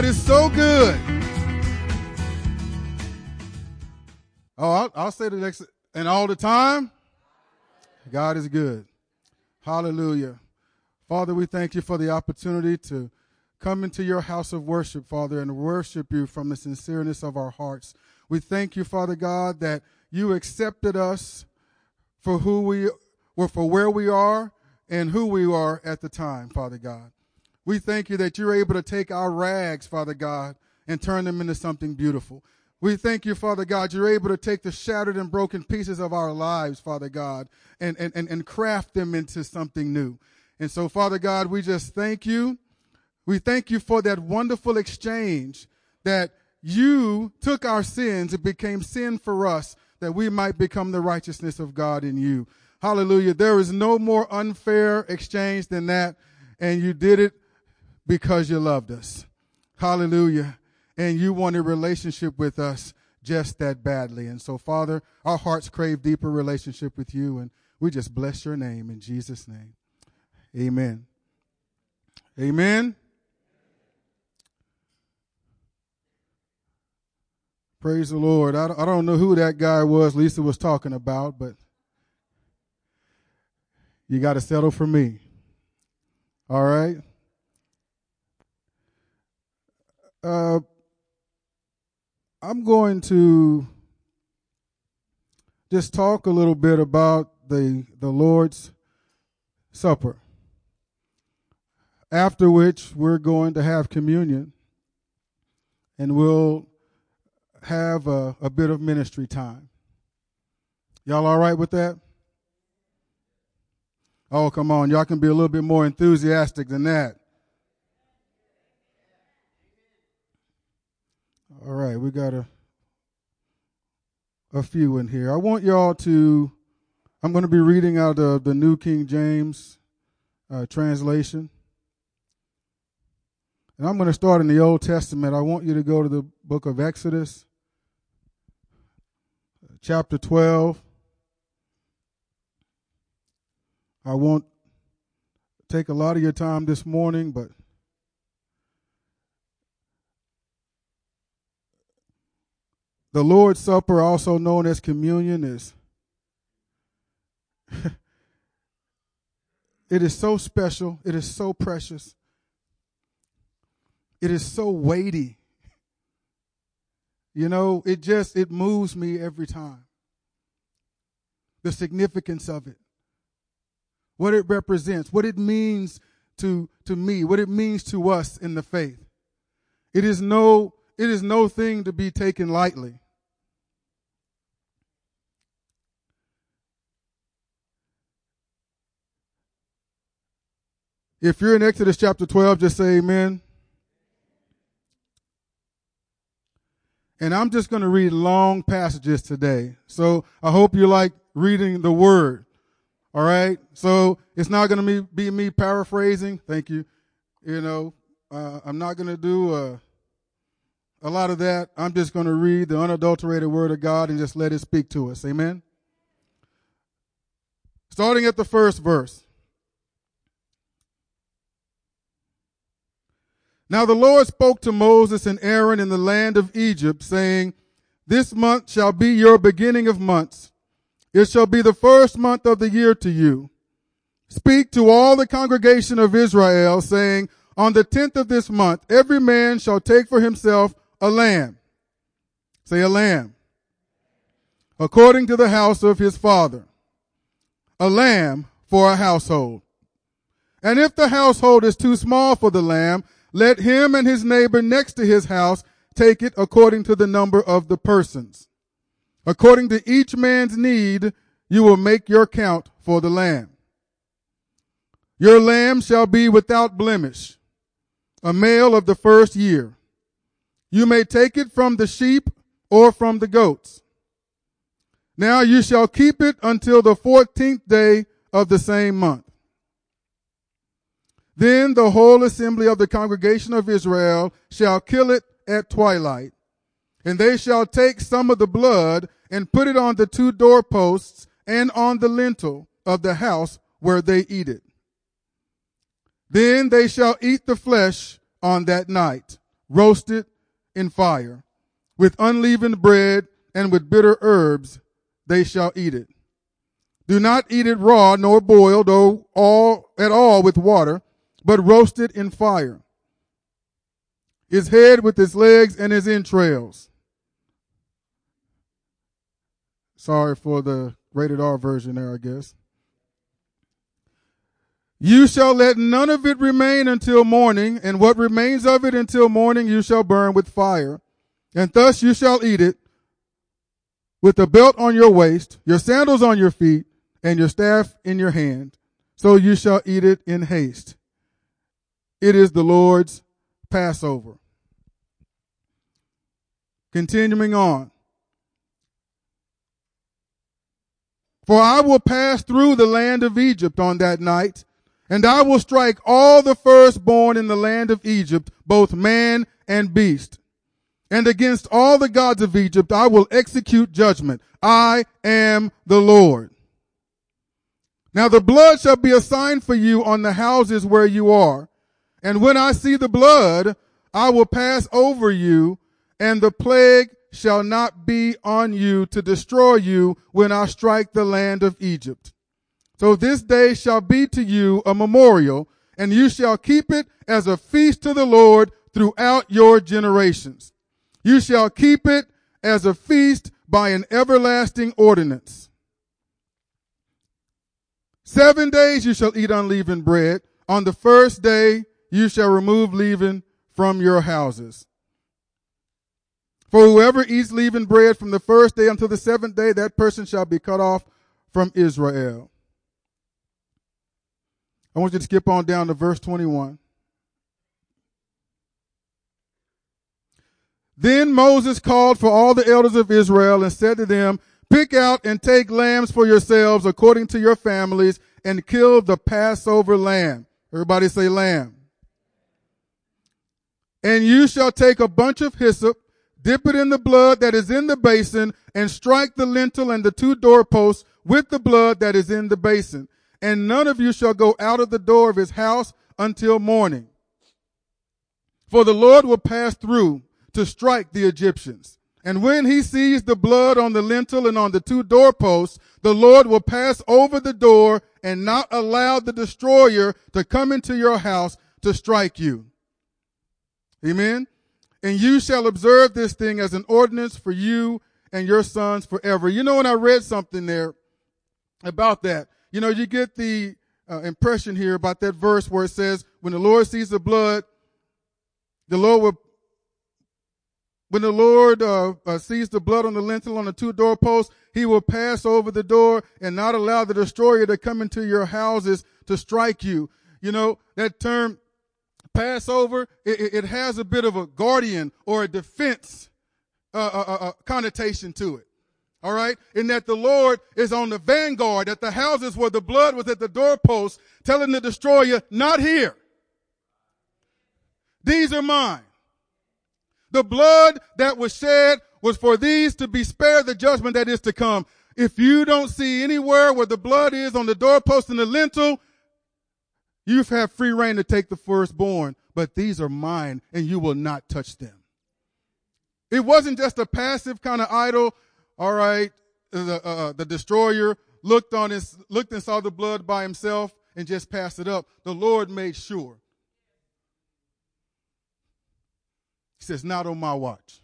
God is so good. Oh, I'll, I'll say the next, and all the time, God is good. Hallelujah. Father, we thank you for the opportunity to come into your house of worship, Father, and worship you from the sincereness of our hearts. We thank you, Father God, that you accepted us for who we were, for where we are and who we are at the time, Father God. We thank you that you're able to take our rags, Father God, and turn them into something beautiful. We thank you, Father God, you're able to take the shattered and broken pieces of our lives, Father God, and, and, and, and craft them into something new. And so, Father God, we just thank you. We thank you for that wonderful exchange that you took our sins, it became sin for us, that we might become the righteousness of God in you. Hallelujah. There is no more unfair exchange than that. And you did it because you loved us. Hallelujah. And you wanted relationship with us just that badly. And so, Father, our hearts crave deeper relationship with you. And we just bless your name in Jesus' name. Amen. Amen. Praise the Lord. I don't know who that guy was Lisa was talking about, but you got to settle for me. All right? Uh, I'm going to just talk a little bit about the the Lord's Supper. After which we're going to have communion, and we'll have a, a bit of ministry time. Y'all all right with that? Oh, come on. Y'all can be a little bit more enthusiastic than that. All right, we got a a few in here. I want y'all to I'm going to be reading out of the New King James uh, translation. And I'm going to start in the Old Testament. I want you to go to the book of Exodus, chapter 12. I won't take a lot of your time this morning, but The Lord's Supper, also known as communion, is it is so special. It is so precious. It is so weighty. You know, it just it moves me every time. The significance of it. What it represents, what it means to to me, what it means to us in the faith. It is no it is no thing to be taken lightly. If you're in Exodus chapter 12, just say amen. And I'm just going to read long passages today. So I hope you like reading the word. All right. So it's not going to be, me paraphrasing. Thank you. You know, uh, I'm not going to do a, uh, a lot of that. I'm just going to read the unadulterated word of God and just let it speak to us. Amen. Starting at the first verse. Now the Lord spoke to Moses and Aaron in the land of Egypt, saying, This month shall be your beginning of months. It shall be the first month of the year to you. Speak to all the congregation of Israel, saying, On the tenth of this month, every man shall take for himself a lamb. Say a lamb. According to the house of his father. A lamb for a household. And if the household is too small for the lamb, let him and his neighbor next to his house take it according to the number of the persons. According to each man's need, you will make your count for the lamb. Your lamb shall be without blemish, a male of the first year. You may take it from the sheep or from the goats. Now you shall keep it until the fourteenth day of the same month. Then the whole assembly of the congregation of Israel shall kill it at twilight. And they shall take some of the blood and put it on the two doorposts and on the lintel of the house where they eat it. Then they shall eat the flesh on that night roasted in fire. With unleavened bread and with bitter herbs they shall eat it. Do not eat it raw nor boiled or all at all with water, but roasted in fire. His head with his legs and his entrails. Sorry for the rated R version there, I guess. You shall let none of it remain until morning, and what remains of it until morning you shall burn with fire. And thus you shall eat it with a belt on your waist, your sandals on your feet, and your staff in your hand. So you shall eat it in haste. It is the Lord's Passover. Continuing on. For I will pass through the land of Egypt on that night and I will strike all the firstborn in the land of Egypt, both man and beast. And against all the gods of Egypt I will execute judgment. I am the Lord. Now the blood shall be a sign for you on the houses where you are. And when I see the blood, I will pass over you, and the plague shall not be on you to destroy you when I strike the land of Egypt. So this day shall be to you a memorial, and you shall keep it as a feast to the Lord throughout your generations. You shall keep it as a feast by an everlasting ordinance. Seven days you shall eat unleavened bread. On the first day you shall remove leaven from your houses. For whoever eats leavened bread from the first day until the seventh day, that person shall be cut off from Israel. I want you to skip on down to verse 21. Then Moses called for all the elders of Israel and said to them, Pick out and take lambs for yourselves according to your families and kill the Passover lamb. Everybody say lamb. And you shall take a bunch of hyssop, dip it in the blood that is in the basin, and strike the lintel and the two doorposts with the blood that is in the basin and none of you shall go out of the door of his house until morning. For the Lord will pass through to strike the Egyptians. And when he sees the blood on the lintel and on the two doorposts, the Lord will pass over the door and not allow the destroyer to come into your house to strike you. Amen. And you shall observe this thing as an ordinance for you and your sons forever. You know, when I read something there about that, you know, you get the uh, impression here about that verse where it says, when the Lord sees the blood, the Lord will, when the Lord uh, uh, sees the blood on the lintel on the two doorposts, he will pass over the door and not allow the destroyer to come into your houses to strike you. You know, that term Passover, it, it has a bit of a guardian or a defense uh, uh, uh, connotation to it. All right. In that the Lord is on the vanguard at the houses where the blood was at the doorpost, telling the destroyer, not here. These are mine. The blood that was shed was for these to be spared the judgment that is to come. If you don't see anywhere where the blood is on the doorpost and the lintel, you have had free rein to take the firstborn, but these are mine and you will not touch them. It wasn't just a passive kind of idol all right, the, uh, uh, the destroyer looked on his, looked and saw the blood by himself and just passed it up. The Lord made sure. He says, not on my watch.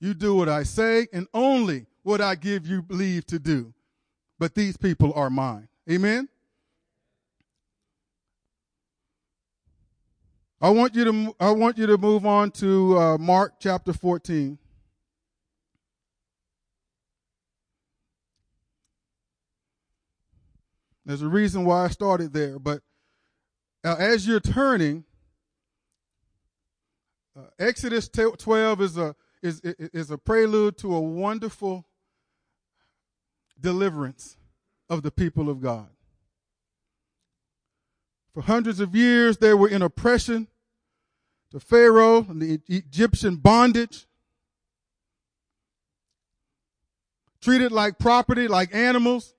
You do what I say and only what I give you leave to do. But these people are mine. Amen. I want you to I want you to move on to uh, Mark chapter 14. There's a reason why I started there, but uh, as you're turning, uh, Exodus 12 is a is is a prelude to a wonderful deliverance of the people of God. For hundreds of years, they were in oppression to Pharaoh and the Egyptian bondage, treated like property, like animals,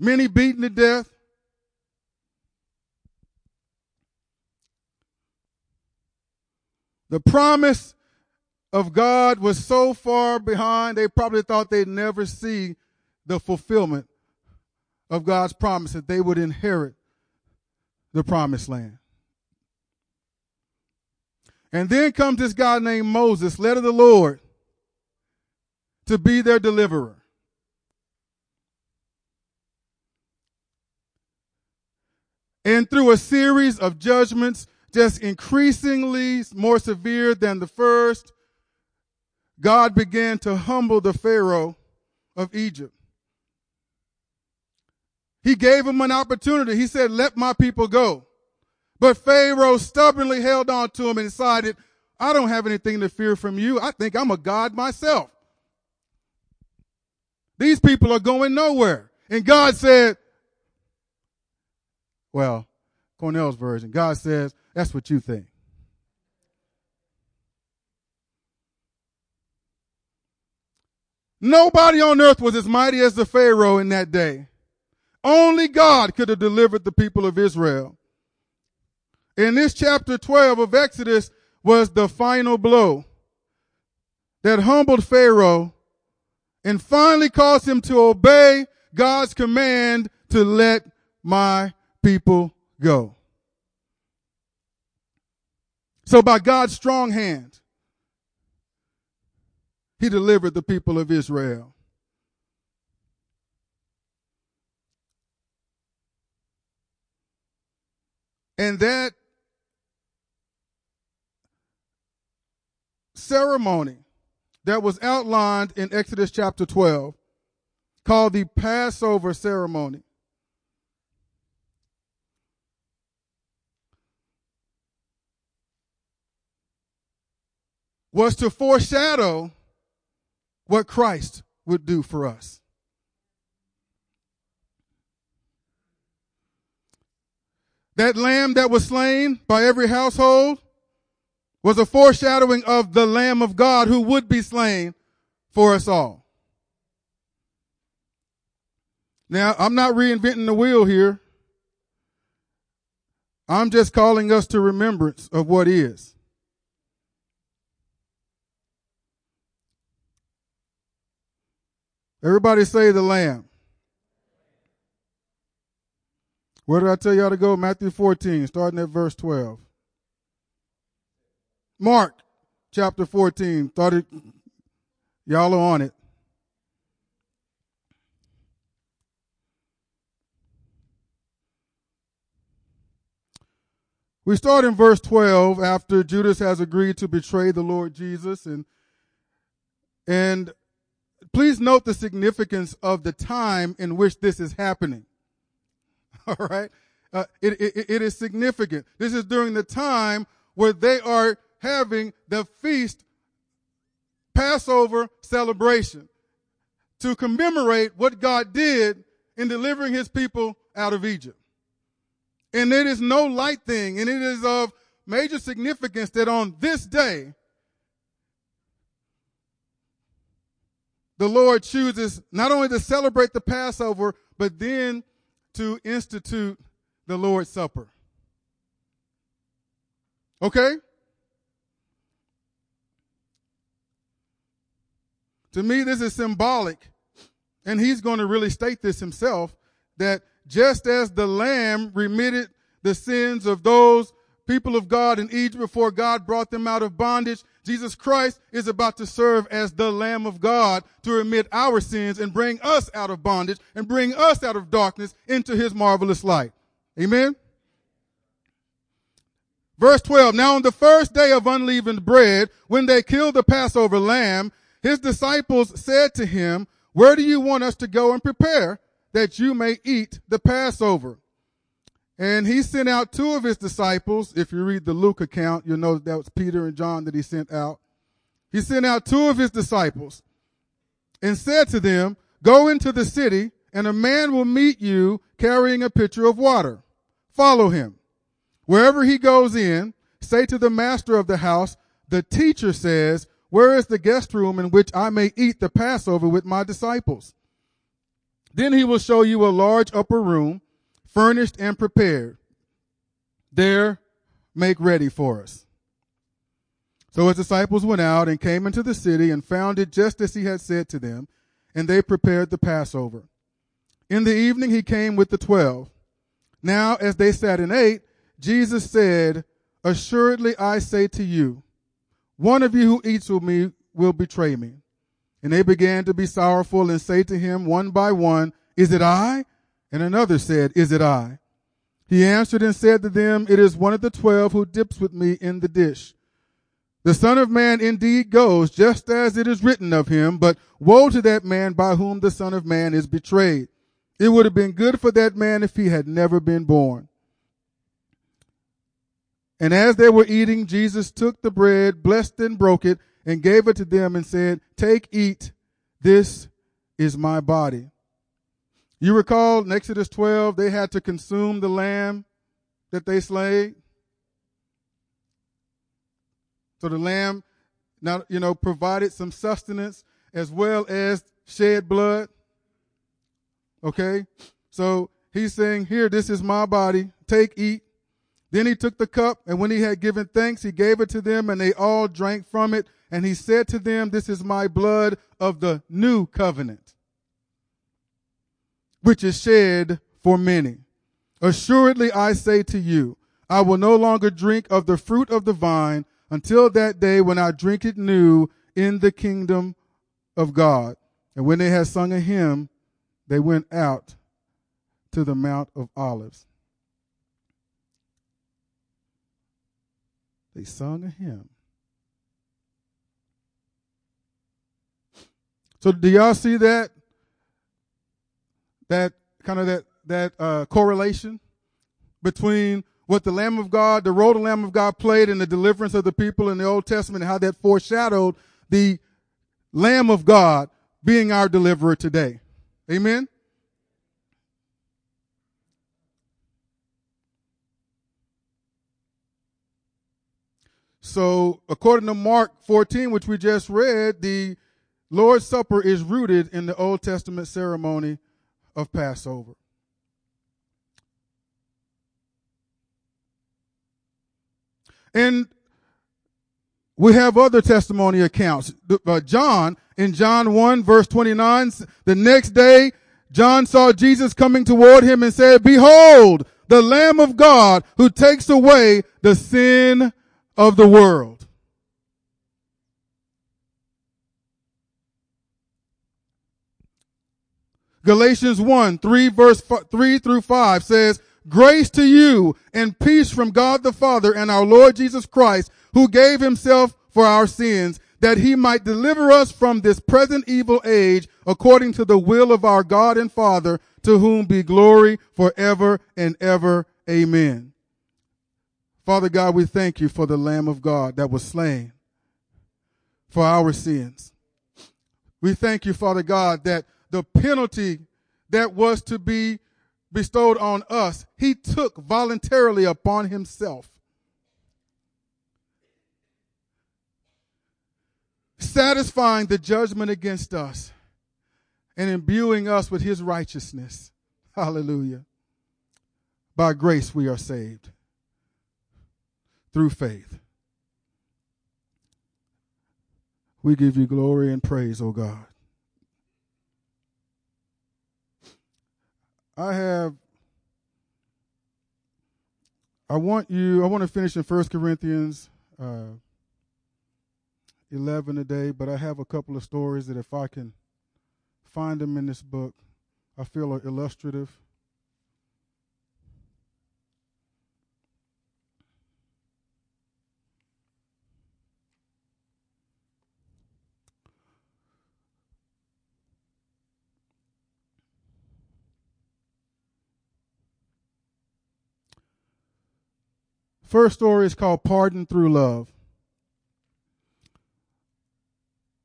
many beaten to death. The promise of God was so far behind, they probably thought they'd never see the fulfillment of God's promise that they would inherit the promised land. And then comes this guy named Moses, led of the Lord, to be their deliverer. And through a series of judgments, just increasingly more severe than the first, God began to humble the Pharaoh of Egypt. He gave him an opportunity. He said, let my people go. But Pharaoh stubbornly held on to him and decided, I don't have anything to fear from you. I think I'm a God myself. These people are going nowhere. And God said, well, Cornell's version, God says, that's what you think. Nobody on earth was as mighty as the Pharaoh in that day. Only God could have delivered the people of Israel. In this chapter 12 of Exodus was the final blow that humbled Pharaoh and finally caused him to obey God's command to let my people go. So by God's strong hand, he delivered the people of Israel. And that ceremony that was outlined in Exodus chapter 12 called the Passover ceremony. was to foreshadow what Christ would do for us. That lamb that was slain by every household was a foreshadowing of the Lamb of God who would be slain for us all. Now, I'm not reinventing the wheel here. I'm just calling us to remembrance of what is. Everybody say the Lamb. Where did I tell y'all to go? Matthew 14, starting at verse 12. Mark chapter 14. Thought it, y'all are on it. We start in verse 12 after Judas has agreed to betray the Lord Jesus and and please note the significance of the time in which this is happening. All right. Uh, it, it, it is significant. This is during the time where they are having the feast Passover celebration to commemorate what God did in delivering his people out of Egypt. And it is no light thing, and it is of major significance that on this day, the Lord chooses not only to celebrate the Passover, but then to institute the Lord's Supper. Okay? To me, this is symbolic, and he's going to really state this himself that just as the Lamb remitted the sins of those people of God in Egypt before God brought them out of bondage, Jesus Christ is about to serve as the Lamb of God to remit our sins and bring us out of bondage and bring us out of darkness into his marvelous light. Amen. Verse 12. Now on the first day of unleavened bread, when they killed the Passover lamb, his disciples said to him, where do you want us to go and prepare that you may eat the Passover? And he sent out two of his disciples. If you read the Luke account, you'll know that, was Peter and John that he sent out. He sent out two of his disciples and said to them, go into the city and a man will meet you carrying a pitcher of water. Follow him. Wherever he goes in, say to the master of the house, the teacher says, where is the guest room in which I may eat the Passover with my disciples? Then he will show you a large upper room furnished and prepared. There, make ready for us. So his disciples went out and came into the city and found it just as he had said to them, and they prepared the Passover. In the evening he came with the twelve. Now as they sat and ate, Jesus said, Assuredly I say to you, one of you who eats with me will betray me. And they began to be sorrowful and say to him one by one, Is it I? And another said, Is it I? He answered and said to them, It is one of the twelve who dips with me in the dish. The Son of Man indeed goes, just as it is written of him, but woe to that man by whom the Son of Man is betrayed. It would have been good for that man if he had never been born. And as they were eating, Jesus took the bread, blessed and broke it, and gave it to them and said, Take, eat, this is my body. You recall in Exodus 12, they had to consume the lamb that they slayed. So the lamb now, you know, provided some sustenance as well as shed blood. Okay? So he's saying, Here, this is my body. Take, eat. Then he took the cup, and when he had given thanks, he gave it to them, and they all drank from it. And he said to them, This is my blood of the new covenant, which is shed for many. Assuredly, I say to you, I will no longer drink of the fruit of the vine until that day when I drink it new in the kingdom of God. And when they had sung a hymn, they went out to the Mount of Olives. They sung a hymn. So do y'all see that? That kind of that that uh, correlation between what the Lamb of God, the role the Lamb of God played in the deliverance of the people in the Old Testament, and how that foreshadowed the Lamb of God being our deliverer today. Amen. So, according to Mark 14, which we just read, the Lord's Supper is rooted in the Old Testament ceremony of Passover. And we have other testimony accounts. Uh, John, in John 1 verse 29, the next day, John saw Jesus coming toward him and said, behold, the Lamb of God who takes away the sin of the world. Galatians 1, 3 verse 3 through 5 says, Grace to you and peace from God the Father and our Lord Jesus Christ, who gave himself for our sins, that he might deliver us from this present evil age, according to the will of our God and Father, to whom be glory forever and ever. Amen. Father God, we thank you for the Lamb of God that was slain for our sins. We thank you, Father God, that the penalty that was to be bestowed on us, he took voluntarily upon himself. Satisfying the judgment against us and imbuing us with his righteousness. Hallelujah. By grace we are saved through faith. We give you glory and praise, O God. I have I want you I want to finish in 1 Corinthians uh, 11 today, but I have a couple of stories that if I can find them in this book, I feel are illustrative. First story is called Pardon Through Love.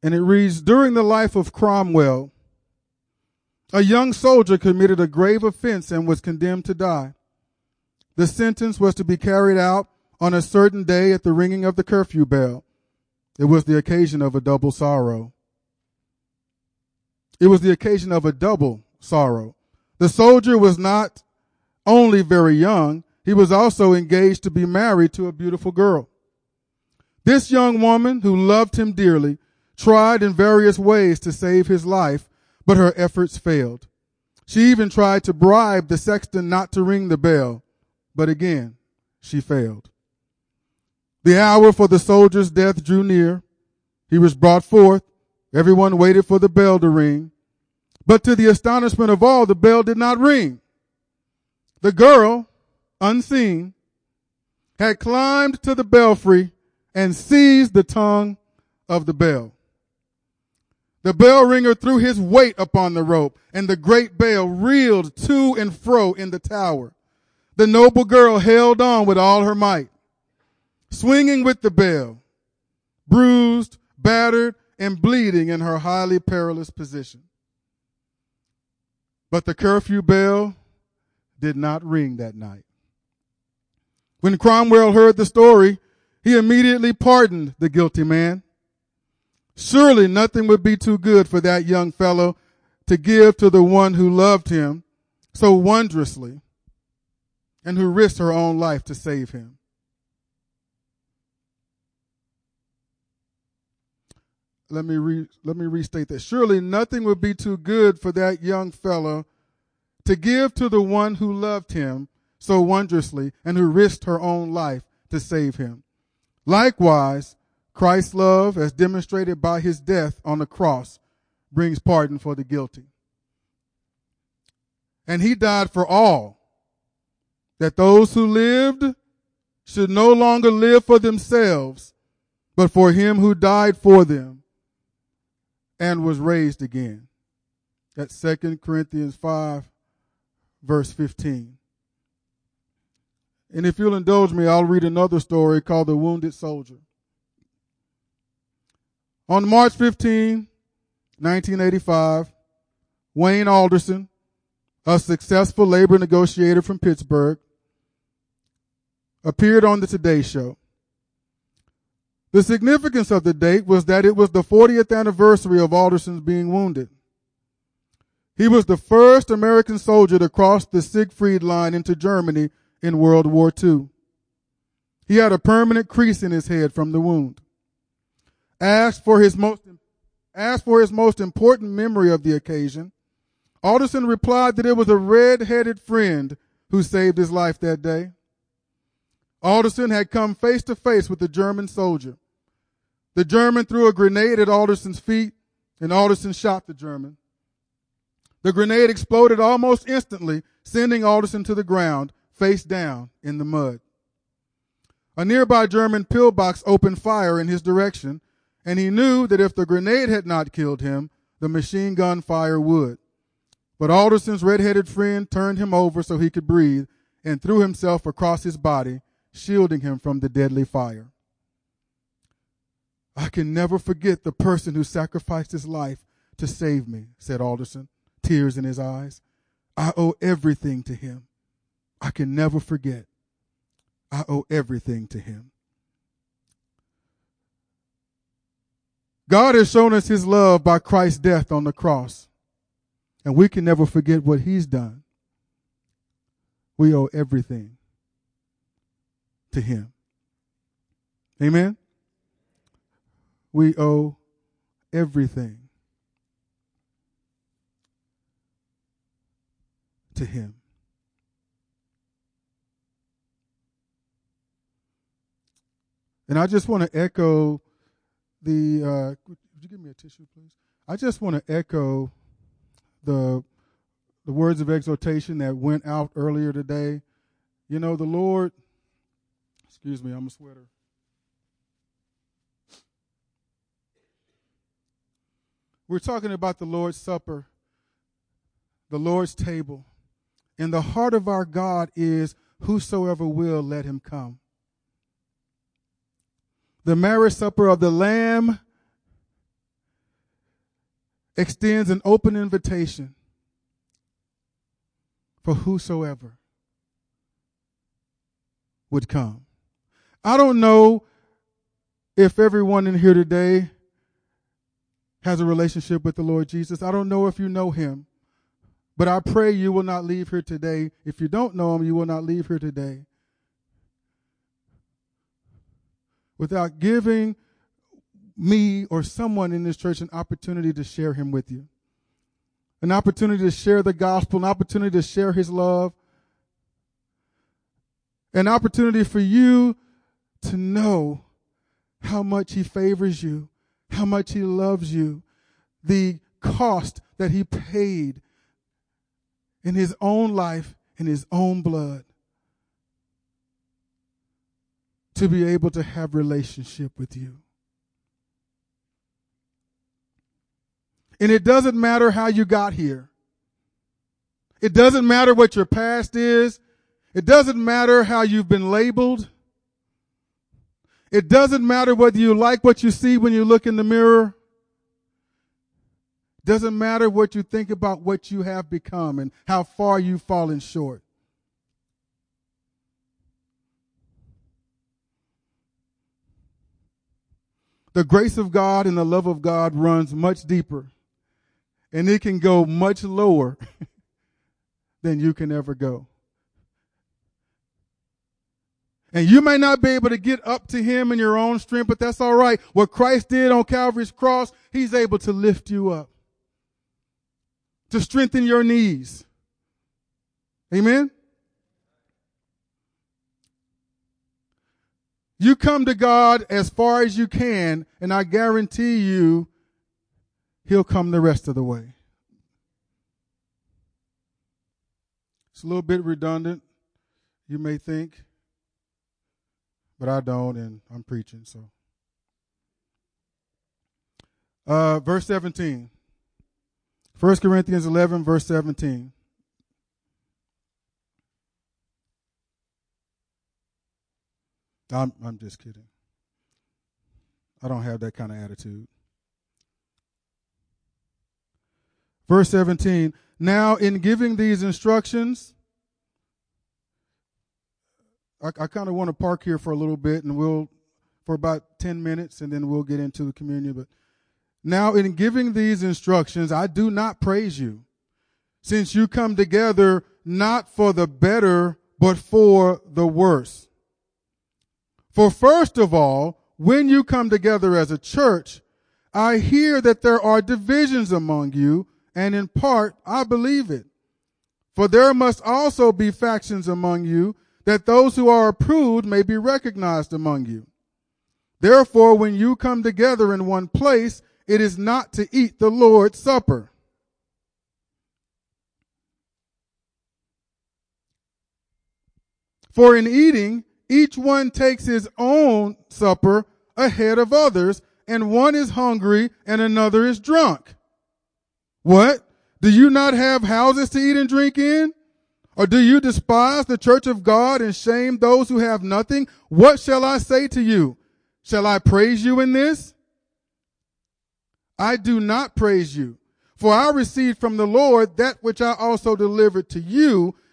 And it reads During the life of Cromwell, a young soldier committed a grave offense and was condemned to die. The sentence was to be carried out on a certain day at the ringing of the curfew bell. It was the occasion of a double sorrow. It was the occasion of a double sorrow. The soldier was not only very young, he was also engaged to be married to a beautiful girl. This young woman, who loved him dearly, tried in various ways to save his life, but her efforts failed. She even tried to bribe the sexton not to ring the bell, but again, she failed. The hour for the soldier's death drew near. He was brought forth. Everyone waited for the bell to ring. But to the astonishment of all, the bell did not ring. The girl, unseen, had climbed to the belfry and seized the tongue of the bell. The bell ringer threw his weight upon the rope, and the great bell reeled to and fro in the tower. The noble girl held on with all her might, swinging with the bell, bruised, battered, and bleeding in her highly perilous position. But the curfew bell did not ring that night. When Cromwell heard the story, he immediately pardoned the guilty man. Surely nothing would be too good for that young fellow to give to the one who loved him so wondrously and who risked her own life to save him. Let me re, let me restate that. Surely nothing would be too good for that young fellow to give to the one who loved him so wondrously and who risked her own life to save him. Likewise, Christ's love, as demonstrated by his death on the cross, brings pardon for the guilty. And he died for all, that those who lived should no longer live for themselves, but for him who died for them and was raised again. That's 2 Corinthians 5, verse 15. And if you'll indulge me, I'll read another story called The Wounded Soldier. On March 15, 1985, Wayne Alderson, a successful labor negotiator from Pittsburgh, appeared on the Today Show. The significance of the date was that it was the 40th anniversary of Alderson's being wounded. He was the first American soldier to cross the Siegfried Line into Germany in World War II. He had a permanent crease in his head from the wound. Asked for his most, asked for his most important memory of the occasion, Alderson replied that it was a red-headed friend who saved his life that day. Alderson had come face to face with a German soldier. The German threw a grenade at Alderson's feet, and Alderson shot the German. The grenade exploded almost instantly, sending Alderson to the ground, face down in the mud. A nearby German pillbox opened fire in his direction, and he knew that if the grenade had not killed him, the machine gun fire would. But Alderson's red-headed friend turned him over so he could breathe and threw himself across his body, shielding him from the deadly fire. I can never forget the person who sacrificed his life to save me, said Alderson, tears in his eyes. I owe everything to him. I can never forget. I owe everything to him. God has shown us his love by Christ's death on the cross. And we can never forget what he's done. We owe everything to him. Amen. We owe everything to him. And I just want to echo the. Uh, would you give me a tissue, please? I just want to echo the the words of exhortation that went out earlier today. You know, the Lord. Excuse me, I'm a sweater. We're talking about the Lord's Supper, the Lord's table. And the heart of our God is whosoever will let him come the marriage supper of the Lamb extends an open invitation for whosoever would come. I don't know if everyone in here today has a relationship with the Lord Jesus. I don't know if you know him, but I pray you will not leave here today. If you don't know him, you will not leave here today without giving me or someone in this church an opportunity to share him with you. An opportunity to share the gospel, an opportunity to share his love, an opportunity for you to know how much he favors you, how much he loves you, the cost that he paid in his own life, in his own blood, to be able to have relationship with you. And it doesn't matter how you got here. It doesn't matter what your past is. It doesn't matter how you've been labeled. It doesn't matter whether you like what you see when you look in the mirror. Doesn't matter what you think about what you have become and how far you've fallen short. The grace of God and the love of God runs much deeper and it can go much lower than you can ever go. And you may not be able to get up to him in your own strength, but that's all right. What Christ did on Calvary's cross, he's able to lift you up, to strengthen your knees. Amen? You come to God as far as you can, and I guarantee you, he'll come the rest of the way. It's a little bit redundant, you may think but I don't, and I'm preaching, so. Uh, verse 17. 1 Corinthians 11, verse 17. I'm, I'm just kidding. I don't have that kind of attitude. Verse 17. Now, in giving these instructions, I, I kind of want to park here for a little bit and we'll, for about 10 minutes, and then we'll get into the communion. But now, in giving these instructions, I do not praise you, since you come together not for the better, but for the worse. For first of all, when you come together as a church, I hear that there are divisions among you, and in part I believe it. For there must also be factions among you, that those who are approved may be recognized among you. Therefore, when you come together in one place, it is not to eat the Lord's Supper. For in eating, each one takes his own supper ahead of others, and one is hungry and another is drunk. What? Do you not have houses to eat and drink in? Or do you despise the church of God and shame those who have nothing? What shall I say to you? Shall I praise you in this? I do not praise you, for I received from the Lord that which I also delivered to you,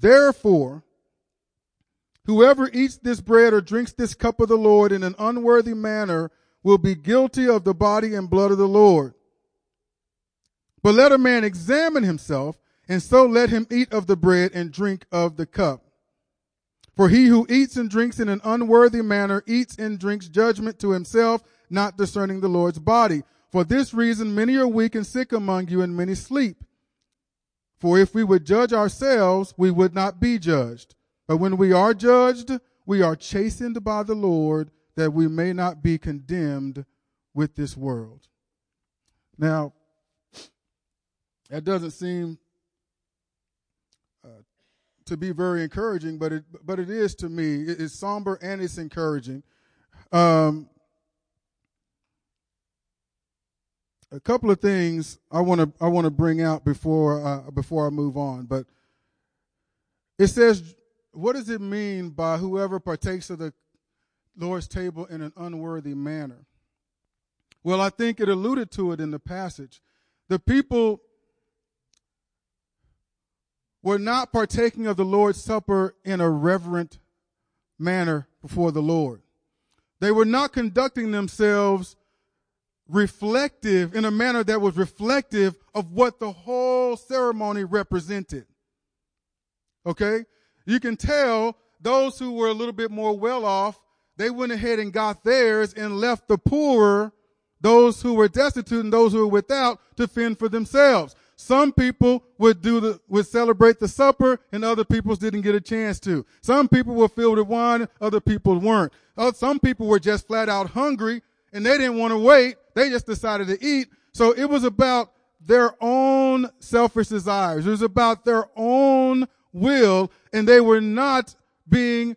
Therefore, whoever eats this bread or drinks this cup of the Lord in an unworthy manner will be guilty of the body and blood of the Lord. But let a man examine himself and so let him eat of the bread and drink of the cup. For he who eats and drinks in an unworthy manner eats and drinks judgment to himself, not discerning the Lord's body. For this reason, many are weak and sick among you, and many sleep. For if we would judge ourselves, we would not be judged. But when we are judged, we are chastened by the Lord, that we may not be condemned with this world. Now, that doesn't seem to be very encouraging, but it but it is to me. It's somber and it's encouraging. Um, a couple of things I want to I want to bring out before uh, before I move on, but it says, what does it mean by whoever partakes of the Lord's table in an unworthy manner? Well, I think it alluded to it in the passage. The people were not partaking of the Lord's Supper in a reverent manner before the Lord. They were not conducting themselves reflective in a manner that was reflective of what the whole ceremony represented. Okay? You can tell those who were a little bit more well off, they went ahead and got theirs and left the poorer, those who were destitute and those who were without to fend for themselves. Some people would do the, would celebrate the supper and other people didn't get a chance to. Some people were filled with wine, other people weren't. Uh, some people were just flat out hungry and they didn't want to wait. They just decided to eat. So it was about their own selfish desires. It was about their own will and they were not being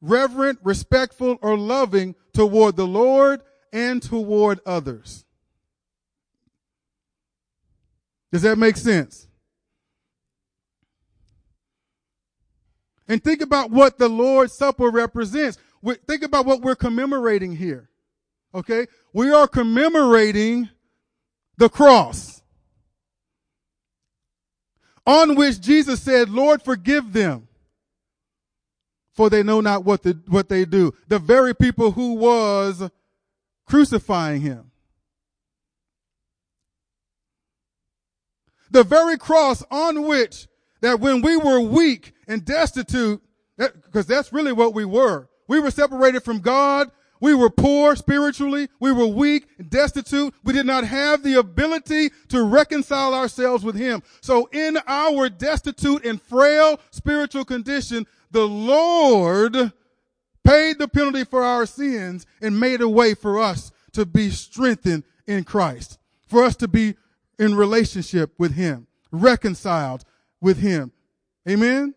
reverent, respectful, or loving toward the Lord and toward others. Does that make sense? And think about what the Lord's Supper represents. Think about what we're commemorating here. Okay? We are commemorating the cross on which Jesus said, Lord, forgive them for they know not what, the, what they do. The very people who was crucifying him. the very cross on which that when we were weak and destitute, because that, that's really what we were. We were separated from God. We were poor spiritually. We were weak, destitute. We did not have the ability to reconcile ourselves with Him. So in our destitute and frail spiritual condition, the Lord paid the penalty for our sins and made a way for us to be strengthened in Christ, for us to be in relationship with him, reconciled with him. Amen.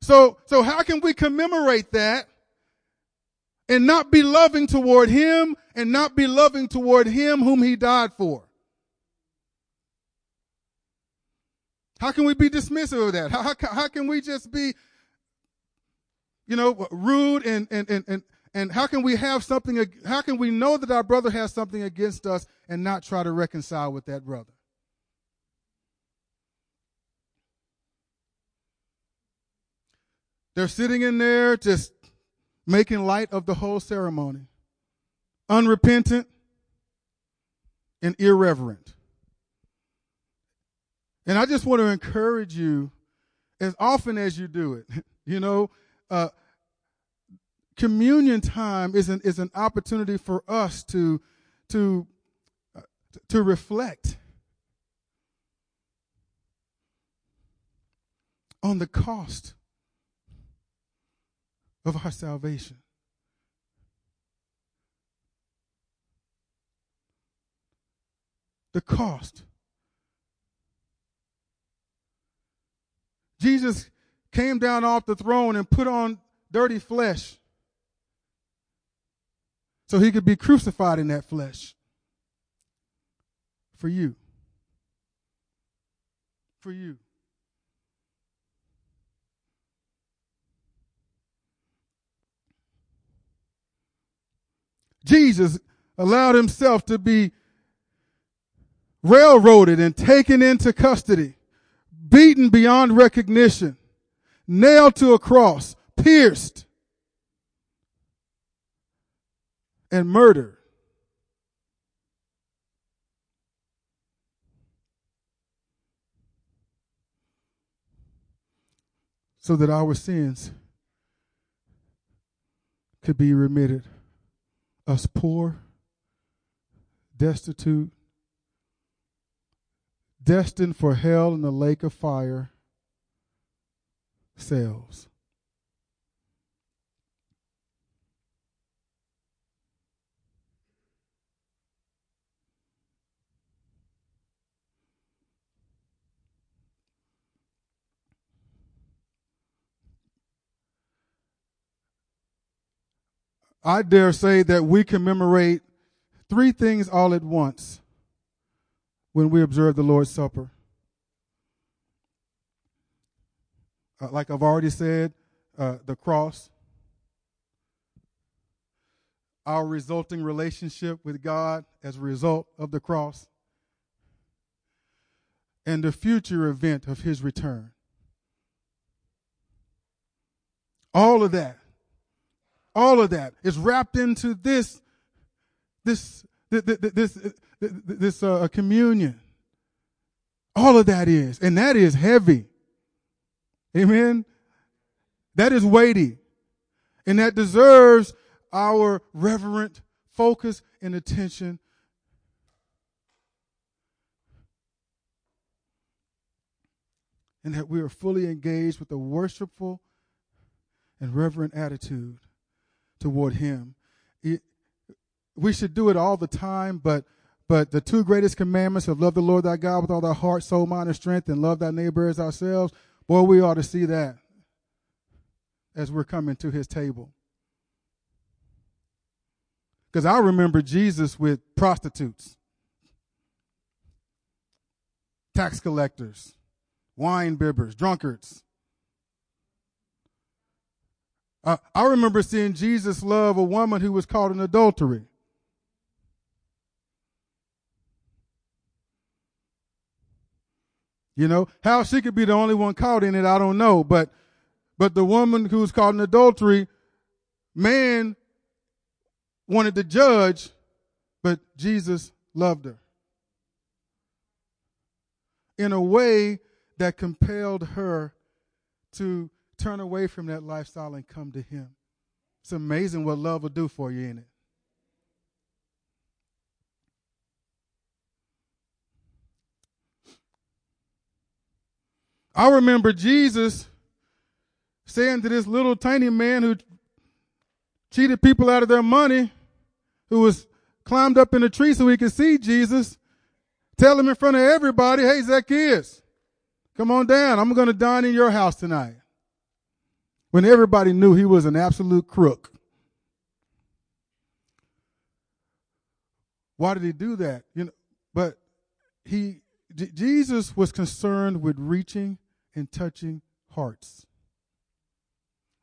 So, so how can we commemorate that and not be loving toward him and not be loving toward him whom he died for? How can we be dismissive of that? How, how, how can we just be, you know, rude and, and, and, and, and how can we have something, how can we know that our brother has something against us and not try to reconcile with that brother? They're sitting in there just making light of the whole ceremony. Unrepentant and irreverent. And I just want to encourage you as often as you do it. You know, uh, communion time is an is an opportunity for us to to uh, to reflect on the cost of our salvation. The cost. Jesus came down off the throne and put on dirty flesh so he could be crucified in that flesh for you. For you. Jesus allowed himself to be railroaded and taken into custody, beaten beyond recognition, nailed to a cross, pierced, and murdered. So that our sins could be remitted us poor, destitute, destined for hell and the lake of fire selves. I dare say that we commemorate three things all at once when we observe the Lord's Supper. Uh, like I've already said, uh, the cross, our resulting relationship with God as a result of the cross, and the future event of his return. All of that, all of that is wrapped into this, this, this, this, this uh, communion. All of that is, and that is heavy. Amen. That is weighty. And that deserves our reverent focus and attention. And that we are fully engaged with a worshipful and reverent attitude toward Him. It, we should do it all the time, but but the two greatest commandments of love the Lord thy God with all thy heart, soul, mind, and strength, and love thy neighbor as ourselves, boy, we ought to see that as we're coming to his table. Because I remember Jesus with prostitutes, tax collectors, wine bibbers, drunkards. Uh, I remember seeing Jesus love a woman who was caught in adultery. You know, how she could be the only one caught in it, I don't know. But but the woman who was caught in adultery, man wanted to judge, but Jesus loved her. In a way that compelled her to turn away from that lifestyle and come to him. It's amazing what love will do for you, ain't it? I remember Jesus saying to this little tiny man who cheated people out of their money, who was climbed up in a tree so he could see Jesus, tell him in front of everybody, hey, Zacchaeus, come on down. I'm going to dine in your house tonight. When everybody knew he was an absolute crook. Why did he do that? You know, but he, J- Jesus was concerned with reaching and touching hearts.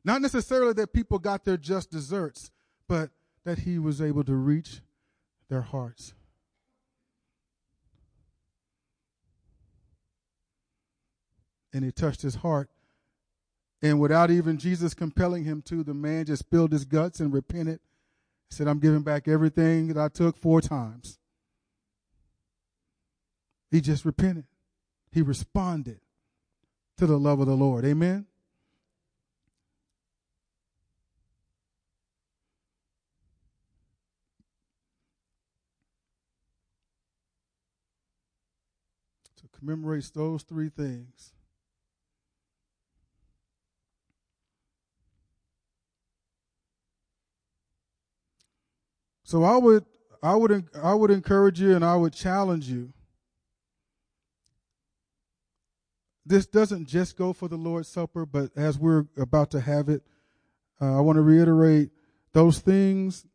Not necessarily that people got their just desserts, but that he was able to reach their hearts. And he touched his heart. And without even Jesus compelling him to, the man just spilled his guts and repented. Said, I'm giving back everything that I took four times. He just repented. He responded to the love of the Lord. Amen. To commemorates those three things. So I would I would I would encourage you and I would challenge you. This doesn't just go for the Lord's Supper, but as we're about to have it, uh, I want to reiterate those things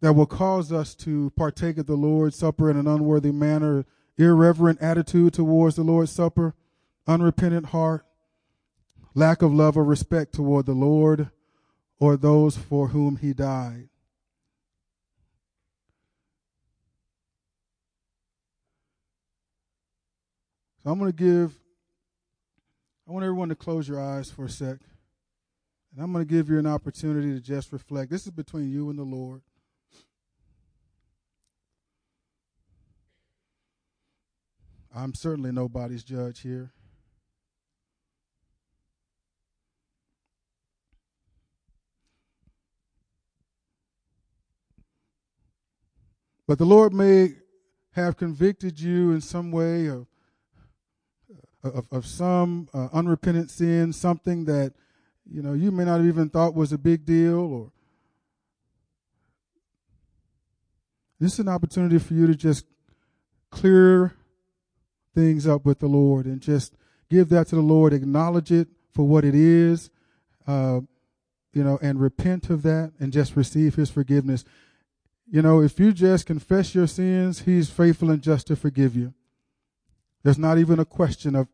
that will cause us to partake of the Lord's Supper in an unworthy manner, irreverent attitude towards the Lord's Supper, unrepentant heart, lack of love or respect toward the Lord or those for whom he died. So I'm going to give, I want everyone to close your eyes for a sec. And I'm going to give you an opportunity to just reflect. This is between you and the Lord. I'm certainly nobody's judge here. But the Lord may have convicted you in some way of of, of some uh, unrepentant sin, something that you know you may not have even thought was a big deal, or this is an opportunity for you to just clear things up with the Lord and just give that to the Lord, acknowledge it for what it is, uh, you know, and repent of that and just receive His forgiveness. You know, if you just confess your sins, He's faithful and just to forgive you. There's not even a question of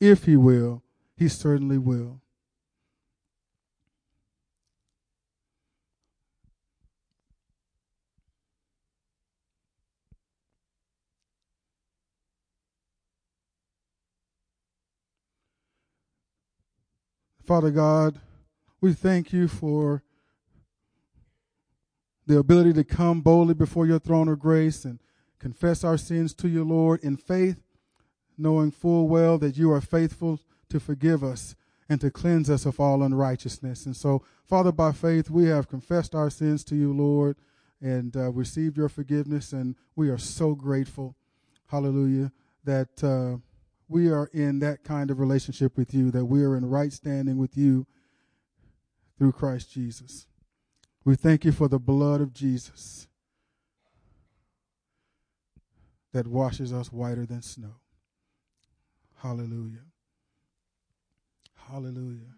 if He will, He certainly will. Father God, we thank you for the ability to come boldly before your throne of grace and confess our sins to you, Lord, in faith, knowing full well that you are faithful to forgive us and to cleanse us of all unrighteousness. And so, Father, by faith, we have confessed our sins to you, Lord, and uh, received your forgiveness, and we are so grateful, hallelujah, that uh, we are in that kind of relationship with you, that we are in right standing with you through Christ Jesus. We thank you for the blood of Jesus that washes us whiter than snow. Hallelujah. Hallelujah.